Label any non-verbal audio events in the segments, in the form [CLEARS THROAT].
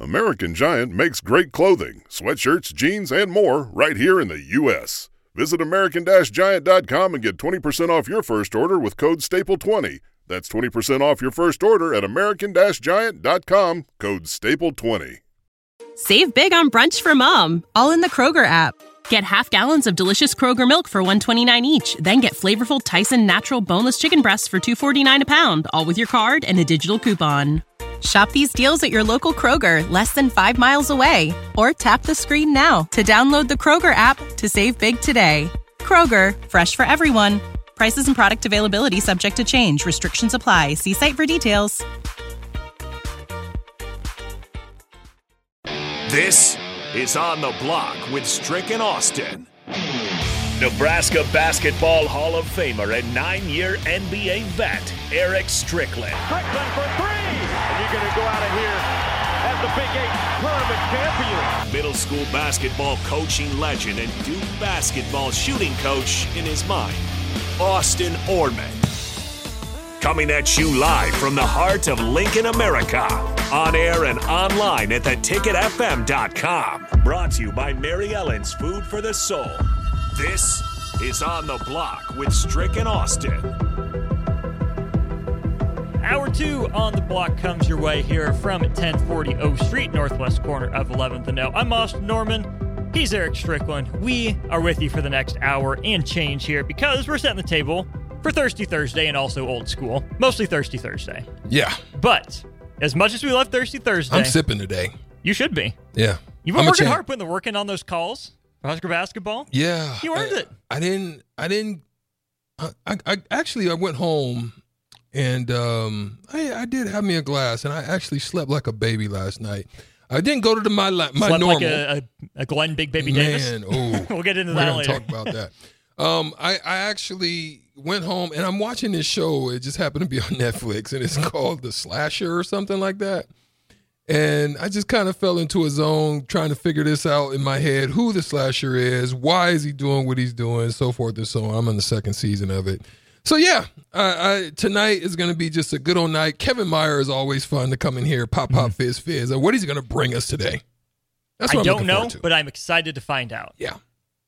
American Giant makes great clothing, sweatshirts, jeans, and more right here in the U.S. Visit American-Giant.com and get 20% off your first order with code STAPLE20. That's 20% off your first order at American-Giant.com, code STAPLE20. Save big on brunch for mom, all in the Kroger app. Get half gallons of delicious Kroger milk for 129 each, then get flavorful Tyson natural boneless chicken breasts for 249 a pound, all with your card and a digital coupon. Shop these deals at your local Kroger, less than 5 miles away, or tap the screen now to download the Kroger app to save big today. Kroger, fresh for everyone. Prices and product availability subject to change. Restrictions apply. See site for details. This is On the Block with Strick and Austin. Nebraska Basketball Hall of Famer and nine year NBA vet, Eric Strickland. Strickland for three! Going to go out of here as the Big Eight tournament champion. Middle school basketball coaching legend and Duke basketball shooting coach in his mind, Austin Orman. Coming at you live from the heart of Lincoln, America. On air and online at theticketfm.com. Brought to you by Mary Ellen's Food for the Soul. This is On the Block with Strick and Austin. Hour two on the block comes your way here from 1040 O Street, northwest corner of 11th and O. I'm Austin Norman. He's Eric Strickland. We are with you for the next hour and change here because we're setting the table for Thirsty Thursday and also old school. Mostly Thirsty Thursday. Yeah. But as much as we love Thirsty Thursday, I'm sipping today. You should be. Yeah. You've been I'm working hard putting the work in on those calls for Husker basketball. Yeah. You earned I, it. I didn't. I didn't. I, I, I actually I went home and um I I did have me a glass and I actually slept like a baby last night. I didn't go to the, my my Slept normal like a, a, a Glen Big Baby man. Davis. Oh, [LAUGHS] we'll get into that later. talk about that. Um, I I actually went home and I'm watching this show. It just happened to be on [LAUGHS] Netflix and it's called The Slasher or something like that. And I just kind of fell into a zone trying to figure this out in my head who the slasher is, why is he doing what he's doing, so forth and so on. I'm in the second season of it. So, yeah, I, I, tonight is going to be just a good old night. Kevin Meyer is always fun to come in here, pop, pop, fizz, fizz. And what is he going to bring us today? That's what I don't know, but I'm excited to find out. Yeah.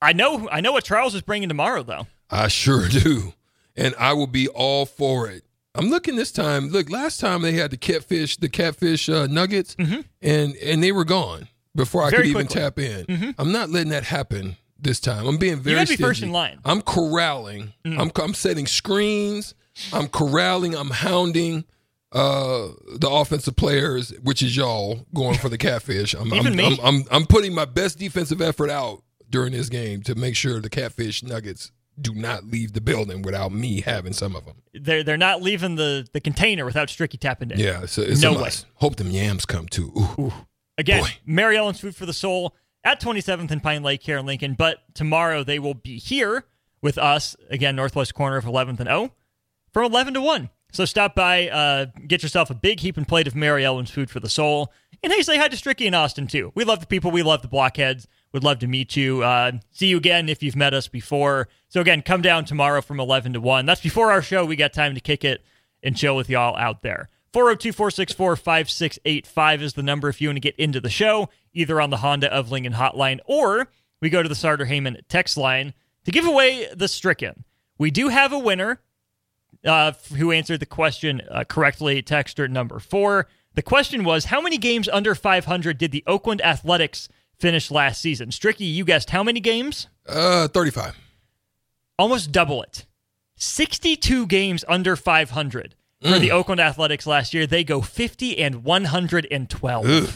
I know I know what Charles is bringing tomorrow, though. I sure do. And I will be all for it. I'm looking this time. Look, last time they had the catfish, the catfish uh, nuggets, and and they were gone before I Mm-hmm. Very could even quickly. tap in. Mhm. I'm not letting that happen this time. I'm being very. You gotta be first in line. I'm corralling. Mm. I'm I'm setting screens. I'm corralling. I'm hounding uh the offensive players, which is y'all going for the [LAUGHS] catfish. I'm Even I'm, me? I'm, I'm I'm putting my best defensive effort out during this game to make sure the catfish nuggets do not leave the building without me having some of them. They're they're not leaving the, the container without Stricky tapping in. Yeah, it's a, it's no way. Hope them yams come too. Ooh. Again, Boy. Mary Ellen's Food for the Soul at 27th and Pine Lake here in Lincoln. But tomorrow they will be here with us again, northwest corner of 11th and O, from 11 to 1. So stop by, uh, get yourself a big heaping plate of Mary Ellen's Food for the Soul, and hey, say hi to Stricky and Austin too. We love the people, we love the blockheads. Would love to meet you. Uh, see you again if you've met us before. So again, come down tomorrow from 11 to 1. That's before our show. We got time to kick it and chill with y'all out there. 402 464 5685 is the number if you want to get into the show, either on the Honda of Lincoln hotline or we go to the Sartor Hamann text line to give away the Stricken. We do have a winner uh, who answered the question uh, correctly, texter number four. The question was How many games under 500 did the Oakland Athletics finish last season? Stricky, you guessed how many games? Uh, thirty-five. almost double it. 62 games under 500 for the Oakland Athletics last year. They go 50 and 112. Ugh.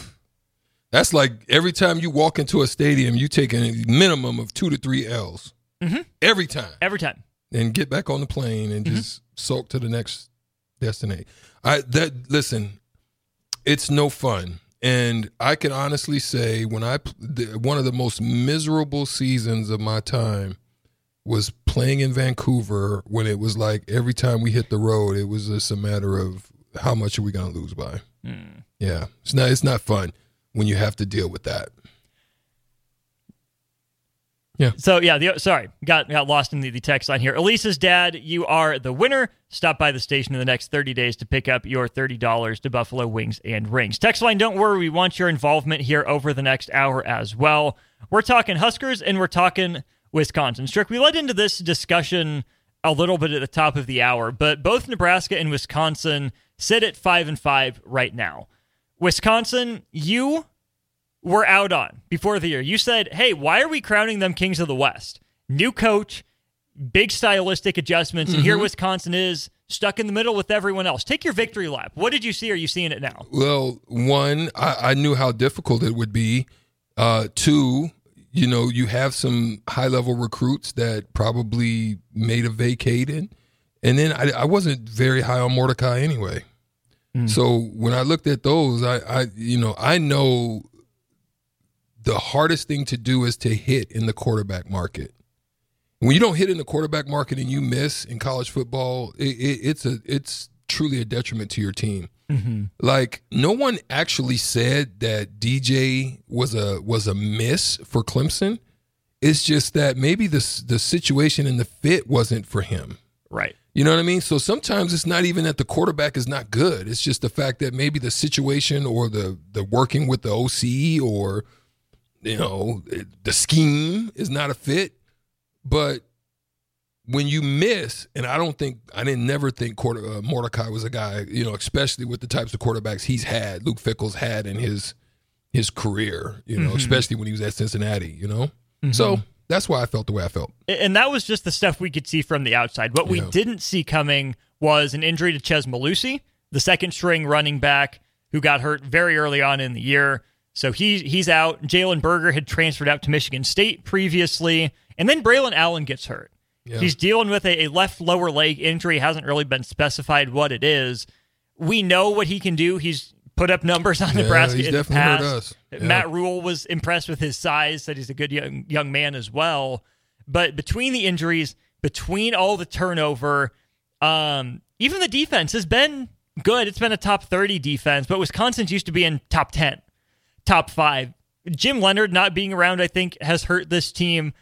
That's like every time you walk into a stadium, you take a minimum of two to three L's Mhm. every time, Every time. and get back on the plane and just sulk to the next destination. I that listen, it's no fun, and I can honestly say when I the, one of the most miserable seasons of my time was playing in Vancouver when it was like every time we hit the road, it was just a matter of how much are we going to lose by. Hmm. Yeah, it's not it's not fun when you have to deal with that. Yeah. So yeah, the, sorry, got got lost in the, the text line here. Elisa's dad, you are the winner. Stop by the station in the next 30 days to pick up your $30 to Buffalo Wings and Rings. Text line, don't worry, we want your involvement here over the next hour as well. We're talking Huskers and we're talking Wisconsin. Strick, we led into this discussion a little bit at the top of the hour, but both Nebraska and Wisconsin sit at five and five right now. Wisconsin, you were out on before the year. You said, hey, why are we crowning them kings of the West? New coach, big stylistic adjustments, and here Wisconsin is stuck in the middle with everyone else. Take your victory lap. What did you see? Are you seeing it now? Well, one, I, I knew how difficult it would be. Uh, two, you know, you have some high level recruits that probably made a vacated. And then I, I wasn't very high on Mordecai anyway. Hmm. So when I looked at those, I, I, you know, I know the hardest thing to do is to hit in the quarterback market. When you don't hit in the quarterback market and you miss in college football, it, it, it's a it's truly a detriment to your team. Mm-hmm. Like no one actually said that DJ was a was a miss for Clemson. It's just that maybe the the situation and the fit wasn't for him. Right. You know what I mean? So sometimes it's not even that the quarterback is not good. It's just the fact that maybe the situation or the the working with the OC or you know the scheme is not a fit. But when you miss, and I don't think I didn't never think quarter, uh, Mordecai was a guy, you know, especially with the types of quarterbacks he's had, Luke Fickell's had in his his career, you know, especially when he was at Cincinnati, you know. So that's why I felt the way I felt. And that was just the stuff we could see from the outside. What we Yeah. didn't see coming was an injury to Chez Mellusi, the second string running back who got hurt very early on in the year. So he he's out. Jalen Berger had transferred out to Michigan State previously, and then Braylon Allen gets hurt. Yeah. He's dealing with a, a left lower leg injury. Hasn't really been specified what it is. We know what he can do. He's put up numbers on Yeah, Nebraska he's in the past. us. Yeah. Matt Rhule was impressed with his size. Said he's a good young young man as well. But between the injuries, between all the turnover, um, even the defense has been good. It's been a top thirty defense, but Wisconsin's used to be in top ten, top five. Jim Leonhard not being around, I think, has hurt this team.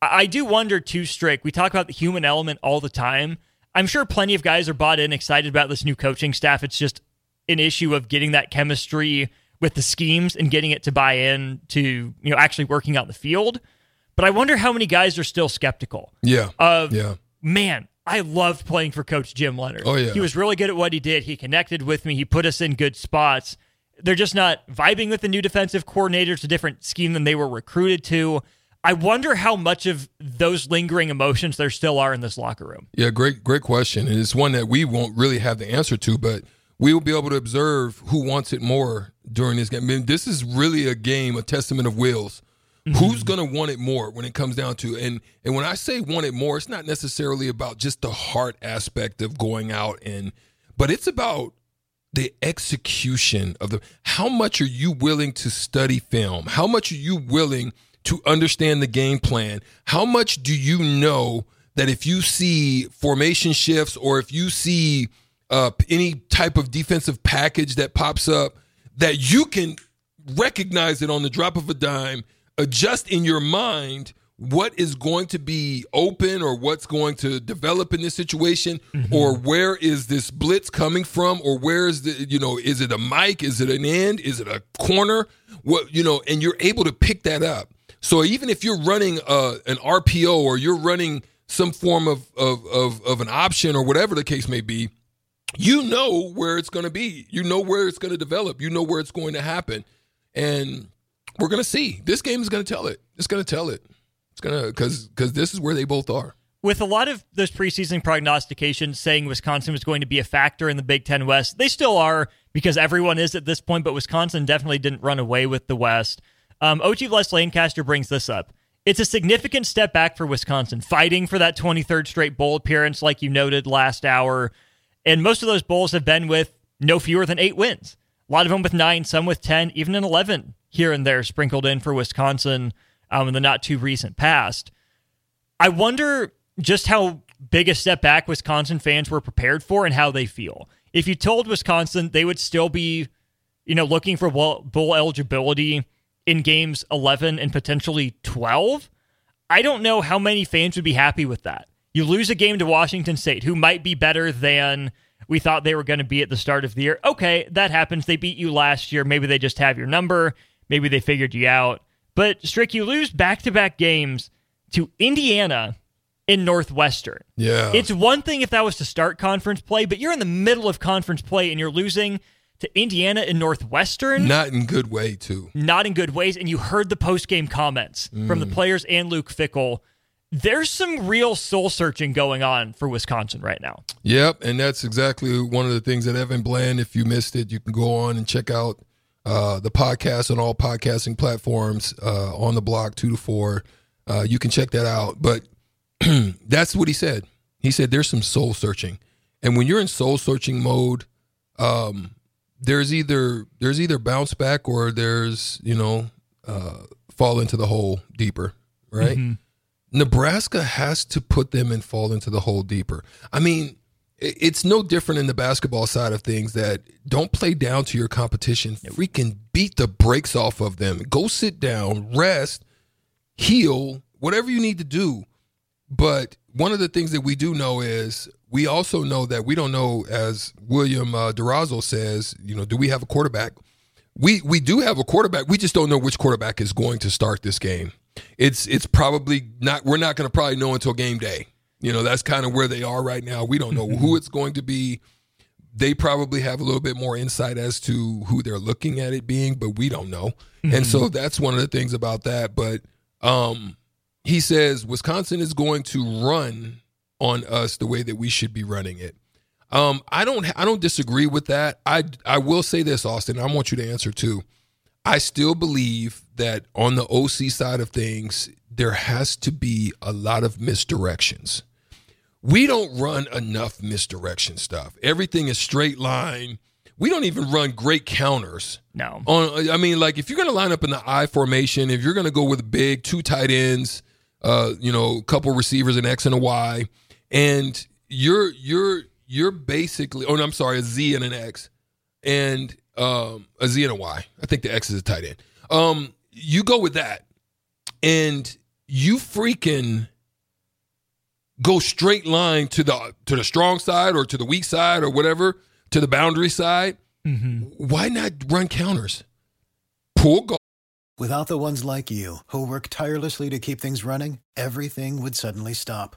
I do wonder too, Strick. We talk about the human element all the time. I'm sure plenty of guys are bought in, excited about this new coaching staff. It's just an issue of getting that chemistry with the schemes and getting it to buy in to you know actually working out the field. But I wonder how many guys are still skeptical Yeah. of yeah. man, I loved playing for Coach Jim Leonhard. Oh, yeah. He was really good at what he did. He connected with me. He put us in good spots. They're just not vibing with the new defensive coordinator. It's a different scheme than they were recruited to. I wonder how much of those lingering emotions there still are in this locker room. Yeah, great, great question, and it's one that we won't really have the answer to, but we will be able to observe who wants it more during this game. I mean, this is really a game, a testament of wills. Mm-hmm. Who's going to want it more when it comes down to and and when I say want it more, it's not necessarily about just the heart aspect of going out and, but it's about the execution of the how much are you willing to study film how much are you willing to understand the game plan how much do you know that if you see formation shifts or if you see uh, any type of defensive package that pops up that you can recognize it on the drop of a dime adjust in your mind what is going to be open or what's going to develop in this situation? Or where is this blitz coming from? Or where is the you know is it a mic? Is it an end? Is it a corner? What you know and you're able to pick that up so even if you're running uh, an RPO or you're running some form of, of of of an option or whatever the case may be you know where it's going to be. You know where it's going to develop. You know where it's going to happen. And we're going to see. This game is going to tell it. It's going to tell it. It's going to because because this is where they both are. With a lot of those preseason prognostications saying Wisconsin was going to be a factor in the Big Ten West, they still are because everyone is at this point, but Wisconsin definitely didn't run away with the West. Um, OG Les Lancaster brings this up. It's a significant step back for Wisconsin, fighting for that 23rd straight bowl appearance, like you noted last hour. And most of those bowls have been with no fewer than eight wins. A lot of them with nine, some with 10, even an 11 here and there sprinkled in for Wisconsin um, in the not too recent past. I wonder just how big a step back Wisconsin fans were prepared for and how they feel. If you told Wisconsin they would still be, you know, looking for bowl eligibility in games 11 and potentially 12, I don't know how many fans would be happy with that. You lose a game to Washington State, who might be better than we thought they were going to be at the start of the year. Okay, that happens. They beat you last year. Maybe they just have your number. Maybe they figured you out. But Strick, you lose back to back games to Indiana in Northwestern. Yeah. It's one thing if that was to start conference play, but you're in the middle of conference play and you're losing to Indiana and Northwestern. Not in good way, too. Not in good ways. And you heard the post game comments mm. from the players and Luke Fickell. There's some real soul searching going on for Wisconsin right now. Yep. And that's exactly one of the things that Evan Bland, if you missed it, you can go on and check out uh, the podcast on all podcasting platforms uh, on the block, two to four. Uh, you can check that out. But [CLEARS THROAT] that's what he said. He said there's some soul searching. And when you're in soul searching mode, um, there's either there's either bounce back or there's you know uh, fall into the hole deeper, right? Mm-hmm. Nebraska has to put them and fall into the hole deeper. I mean, it's no different in the basketball side of things that don't play down to your competition. Freaking beat the brakes off of them. Go sit down, rest, heal, whatever you need to do. But one of the things that we do know is we also know that we don't know, as William uh, Durazo says, you know, do we have a quarterback? We we do have a quarterback. We just don't know which quarterback is going to start this game. It's it's probably not. We're not going to probably know until game day. You know, that's kind of where they are right now. We don't know who it's going to be. They probably have a little bit more insight as to who they're looking at it being, but we don't know. Mm-hmm. And so that's one of the things about that. But um, he says Wisconsin is going to run on us the way that we should be running it. Um, I don't I don't disagree with that. I I will say this, Austin. I want you to answer too. I still believe that on the OC side of things, there has to be a lot of misdirections. We don't run enough misdirection stuff. Everything is straight line. We don't even run great counters. No. On I mean, like if you're going to line up in the I formation, if you're going to go with big two tight ends, uh, you know, a couple receivers, an X and a Y, and you're you're you're basically oh no, I'm sorry, a Z and an X, and um, a Z and a Y. I think the X is a tight end. Um, you go with that, and you freaking go straight line to the to the strong side or to the weak side or whatever to the boundary side. Mm-hmm. Why not run counters? Pull go. Without the ones like you who work tirelessly to keep things running, everything would suddenly stop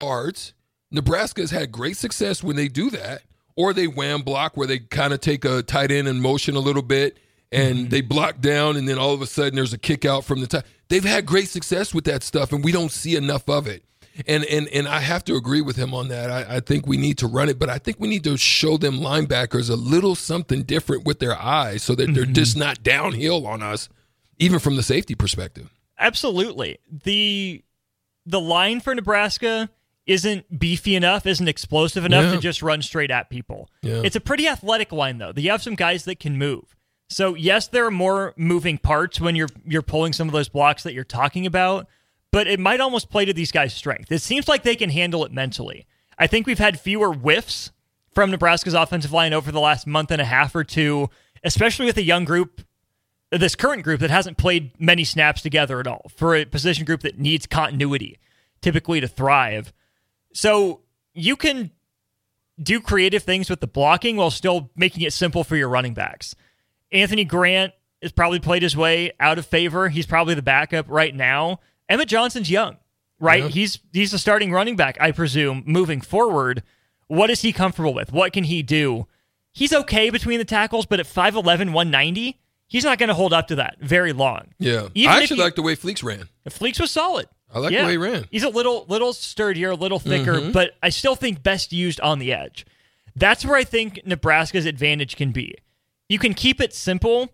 arts. Nebraska has had great success when they do that, or they wham block where they kind of take a tight end in motion a little bit and mm-hmm. they block down, and then all of a sudden there's a kick out from the top. They've had great success with that stuff, and we don't see enough of it. And and and I have to agree with him on that. I, I think we need to run it, but I think we need to show them linebackers a little something different with their eyes so that mm-hmm. they're just not downhill on us, even from the safety perspective. Absolutely. The the line for Nebraska isn't beefy enough, isn't explosive enough yeah. to just run straight at people. Yeah. It's a pretty athletic line though. You have some guys that can move. So yes, there are more moving parts when you're you're pulling some of those blocks that you're talking about, but it might almost play to these guys' strength. It seems like they can handle it mentally. I think we've had fewer whiffs from Nebraska's offensive line over the last month and a half or two, especially with a young group, this current group that hasn't played many snaps together at all for a position group that needs continuity typically to thrive. So you can do creative things with the blocking while still making it simple for your running backs. Anthony Grant has probably played his way out of favor. He's probably the backup right now. Emmett Johnson's young, right? He's he's the starting running back, I presume, moving forward. What is he comfortable with? What can he do? He's okay between the tackles, but at 5'11, 190, he's not going to hold up to that very long. Yeah. Even I actually you- like the way Fleeks ran. Fleeks was solid. I like Yeah. the way he ran. He's a little little sturdier, a little thicker, Mm-hmm. but I still think best used on the edge. That's where I think Nebraska's advantage can be. You can keep it simple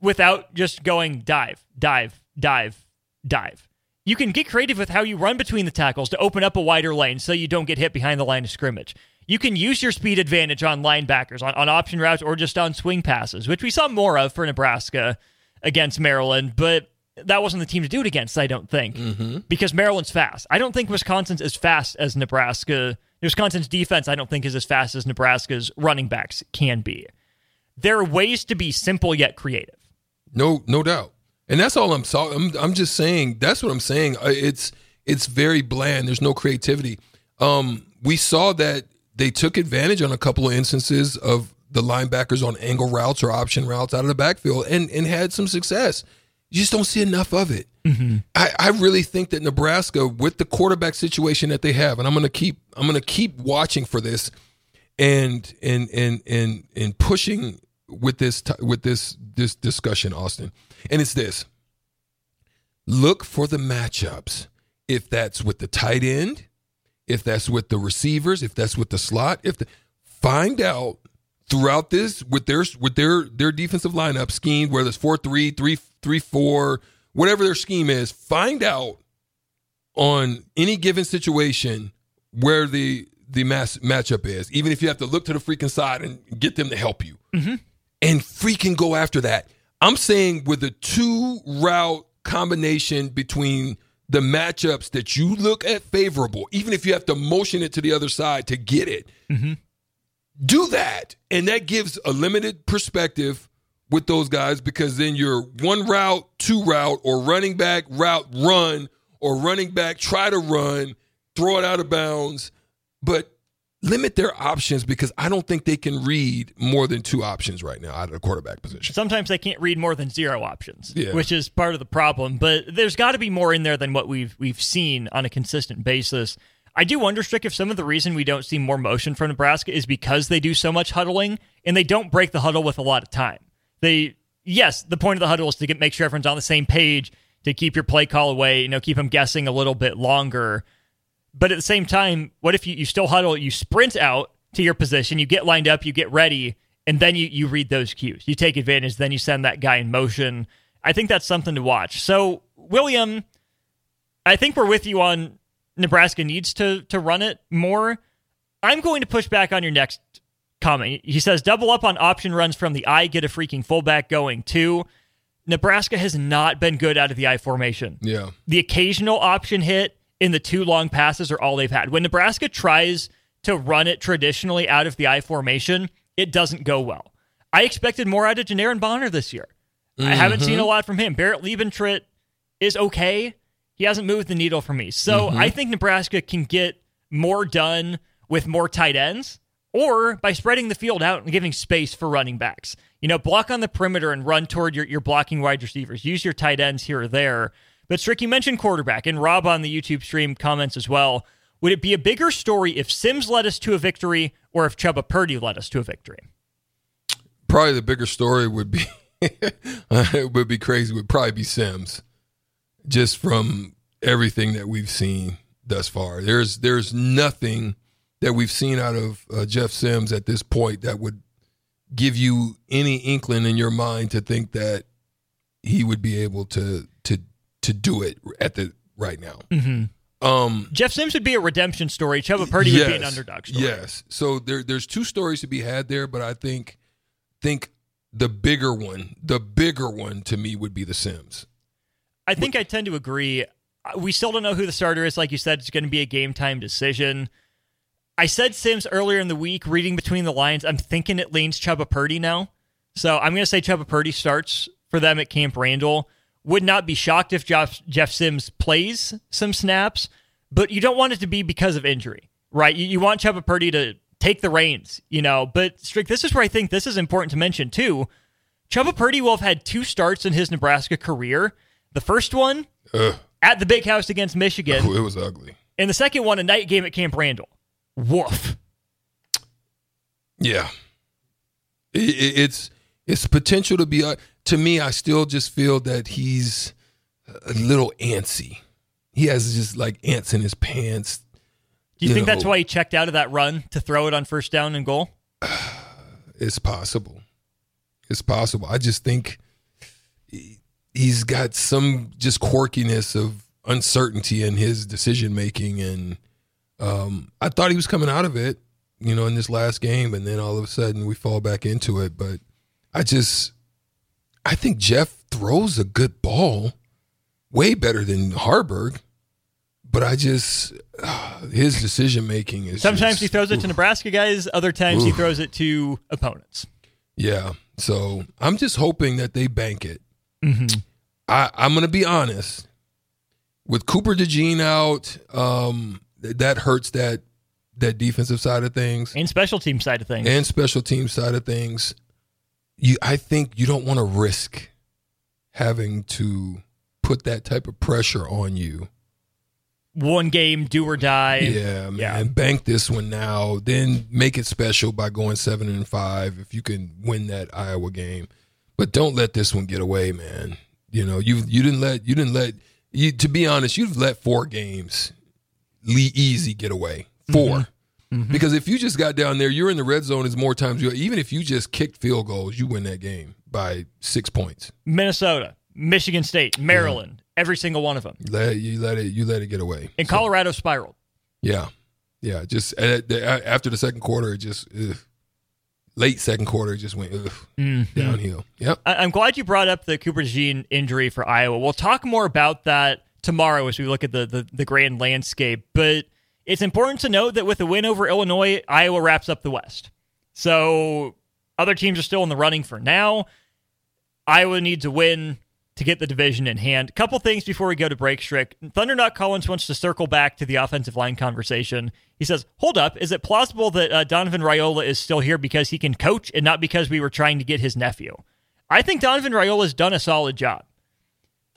without just going dive, dive, dive, dive. You can get creative with how you run between the tackles to open up a wider lane so you don't get hit behind the line of scrimmage. You can use your speed advantage on linebackers, on, on option routes, or just on swing passes, which we saw more of for Nebraska against Maryland, but that wasn't the team to do it against, I don't think, because Maryland's fast. I don't think Wisconsin's as fast as Nebraska. Wisconsin's defense, I don't think, is as fast as Nebraska's running backs can be. There are ways to be simple yet creative. No, no doubt. And that's all I'm so I'm I'm just saying that's what I'm saying. Uh, It's it's very bland. There's no creativity. Um we saw that they took advantage on a couple of instances of the linebackers on angle routes or option routes out of the backfield and and had some success. You just don't see enough of it. Mm-hmm. I, I really think that Nebraska, with the quarterback situation that they have, and I'm gonna keep I'm gonna keep watching for this and and and and and pushing with this with this this discussion, Austin. And it's this: look for the matchups. If that's with the tight end, if that's with the receivers, if that's with the slot, if the, find out throughout this with their with their their defensive lineup scheme, whether it's four three, three three four, whatever their scheme is, find out on any given situation where the the mass matchup is, even if you have to look to the freaking side and get them to help you, mm-hmm. and freaking go after that. I'm saying with a two route combination between the matchups that you look at favorable, even if you have to motion it to the other side to get it, mm-hmm. do that, and that gives a limited perspective with those guys because then you're one route, two route, or running back route run, or running back try to run, throw it out of bounds, but limit their options because I don't think they can read more than two options right now out of the quarterback position. Sometimes they can't read more than zero options, Yeah. which is part of the problem. But there's got to be more in there than what we've we've seen on a consistent basis. I do wonder, Strick, if some of the reason we don't see more motion from Nebraska is because they do so much huddling and they don't break the huddle with a lot of time. They, yes, the point of the huddle is to get make sure everyone's on the same page to keep your play call away, you know, keep them guessing a little bit longer. But at the same time, what if you, you still huddle, you sprint out to your position, you get lined up, you get ready, and then you, you read those cues. You take advantage, then you send that guy in motion. I think that's something to watch. So, William, I think we're with you on Nebraska needs to to run it more. I'm going to push back on your next comment. He says double up on option runs from the I, get a freaking fullback going too. Nebraska has not been good out of the I formation Yeah. the occasional option hit in the two long passes are all they've had. When Nebraska tries to run it traditionally out of the I formation, it doesn't go well. I expected more out of Janiran Bonner this year. I haven't seen a mm-hmm. lot from him. Barrett Liebentritt is okay. He hasn't moved the needle for me. So I mm-hmm. think Nebraska can get more done with more tight ends or by spreading the field out and giving space for running backs. You know, block on the perimeter and run toward your, your blocking wide receivers. Use your tight ends here or there. But Strick, you mentioned quarterback, and Rob on the YouTube stream comments as well. Would it be a bigger story if Sims led us to a victory or if Chuba Purdy led us to a victory? Probably the bigger story would be [LAUGHS] it would be crazy it would probably be Sims. Just from everything that we've seen thus far. There's there's nothing that we've seen out of uh, Jeff Sims at this point that would give you any inkling in your mind to think that he would be able to to to do it at the right now. Mm-hmm. Um Jeff Sims would be a redemption story. Chuba Purdy would be an underdog story. Yes. So there, there's two stories to be had there, but I think think the bigger one, the bigger one to me would be the Sims. I think I tend to agree. Uh, We still don't know who the starter is. Like you said, it's going to be a game time decision. I said Sims earlier in the week, reading between the lines. I'm thinking it leans Chuba Purdy now. So I'm going to say Chuba Purdy starts for them at Camp Randall. Would not be shocked if Jeff, Jeff Sims plays some snaps, but you don't want it to be because of injury, right? You, you want Chuba Purdy to take the reins, you know. But Strick, this is where I think this is important to mention too. Chuba Purdy will have had two starts in his Nebraska career. The first one Ugh. at the Big House against Michigan, Oh, it was ugly. and the second one a night game at Camp Randall. Woof. Yeah, it, it, it's it's potential to be. Uh, to me, I still just feel that he's a little antsy. He has just like ants in his pants. Do you, You think know- that's why he checked out of that run to throw it on first down and goal? [SIGHS] It's possible. It's possible. I just think he- he's got some just quirkiness of uncertainty in his decision making, and um, I thought he was coming out of it, you know, in this last game, and then all of a sudden we fall back into it. But I just, I think Jeff throws a good ball, way better than Haarberg. But I just, [SIGHS] his decision making is Sometimes just- he throws it to Nebraska guys, other times he throws it to opponents. Yeah. So I'm just hoping that they bank it. Mm-hmm. I, I'm going to be honest. With Cooper DeJean out, um, that hurts that that defensive side of things And special team side of things. and special team side of things. You, I think you don't want to risk having to put that type of pressure on you. One game, do or die. Yeah, man. Yeah. Bank this one now. Then make it special by going seven and five if you can win that Iowa game. But don't let this one get away, man. You know, you you didn't let you didn't let you to be honest, you've let four games le- easy get away. 4 Because if you just got down there, you're in the red zone as more times you even if you just kicked field goals, you win that game by six points. Minnesota, Michigan State, Maryland, every single one of them. You let you let it you let it get away. And So- Colorado spiraled. Yeah, yeah. Just uh, the, uh, after the second quarter, it just ugh. late second quarter, it just went ugh, Mm-hmm. downhill. Yep. I- I'm glad you brought up the Cooper DeJean injury for Iowa. We'll talk more about that tomorrow as we look at the, the, the grand landscape. But it's important to note that with the win over Illinois, Iowa wraps up the West. So other teams are still in the running for now. Iowa needs a win to get the division in hand. Couple things before we go to break, Strick. Thundernut Collins wants to circle back to the offensive line conversation. He says, Hold up, is it plausible that uh, Donovan Raiola is still here because he can coach and not because we were trying to get his nephew? I think Donovan Raiola's done a solid job.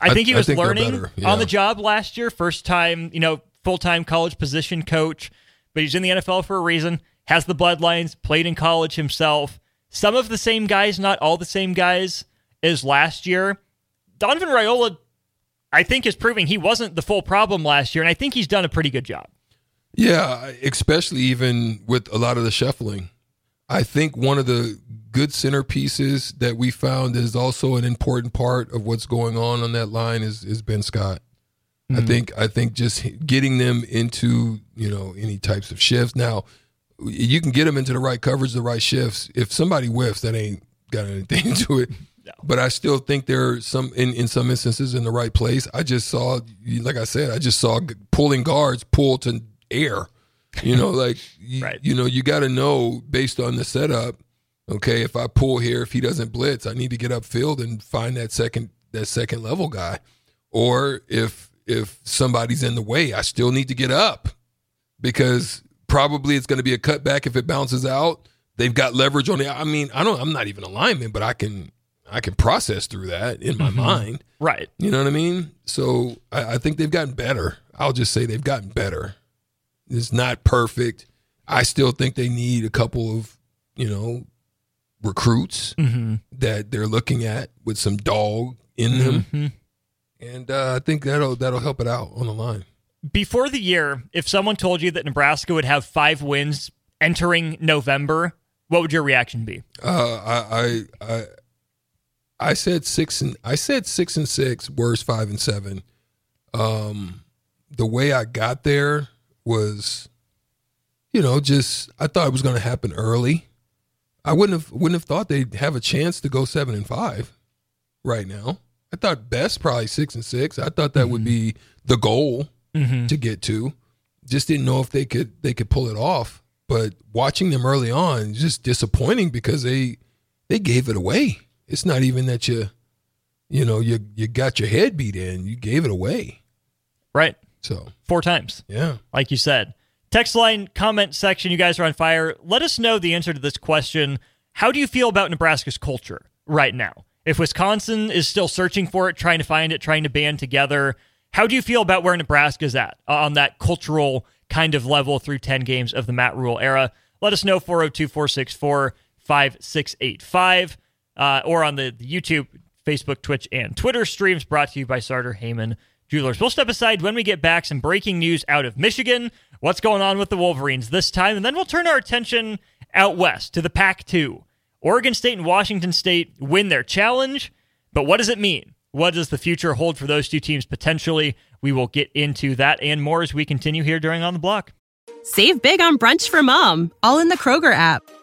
I, think he was think learning better, on the job last year, first time, you know, full time college position coach, but he's in the NFL for a reason, has the bloodlines, played in college himself. Some of the same guys, not all the same guys as last year. Donovan Raiola, I think, is proving he wasn't the full problem last year, and I think he's done a pretty good job. Yeah, especially even with a lot of the shuffling. I think one of the good centerpieces that we found is also an important part of what's going on on that line is is Ben Scott. I hmm. think I think just getting them into you know any types of shifts. Now you can get them into the right coverage, the right shifts. If somebody whiffs, that ain't got anything [LAUGHS] to it. But I still think there are some in, in some instances in the right place. I just saw, like I said, I just saw pulling guards pull to air. You know, [LAUGHS] like you, you know, you got to know based on the setup. Okay, if I pull here, if he doesn't blitz, I need to get upfield and find that second that second level guy. Or if if somebody's in the way, I still need to get up because probably it's going to be a cutback if it bounces out. They've got leverage on it. I mean, I don't. I'm not even a lineman, but I can I can process through that in my mm-hmm. mind. Right. You know what I mean? So I, I think they've gotten better. I'll just say they've gotten better. It's not perfect. I still think they need a couple of you know recruits Mm-hmm. that they're looking at with some dog in them, Mm-hmm. and uh, I think that'll that'll help it out on the line. Before the year, if someone told you that Nebraska would have five wins entering November, what would your reaction be? Uh, I, I I I said six and I said six and six, worst five and seven. Um, the way I got there was, you know, just I thought it was going to happen early. I wouldn't have wouldn't have thought they'd have a chance to go seven and five right now. I thought best probably six and six. I thought that would be the goal Mm-hmm. to get to. Just didn't know if they could they could pull it off. But watching them early on is just disappointing because they they gave it away. It's not even that you you know you you got your head beat in. You gave it away. Right. So Four times. yeah. like you said. Text line comment section, you guys are on fire. Let us know the answer to this question. How do you feel about Nebraska's culture right now? If Wisconsin is still searching for it, trying to find it, trying to band together, how do you feel about where Nebraska's at uh, on that cultural kind of level through 10 games of the Matt Rhule era? let us know 402 464 5685 uh, or on the, the YouTube, Facebook, Twitch, and Twitter streams brought to you by Sartor Hamann We'll step aside when we get back. Some breaking news out of Michigan. What's going on with the Wolverines this time? And then we'll turn our attention out west to the Pac 2. Oregon State and Washington State win their challenge, but what does it mean? What does the future hold for those two teams potentially? We will get into that and more as we continue here during On the Block. Save big on brunch for mom, all in the Kroger app.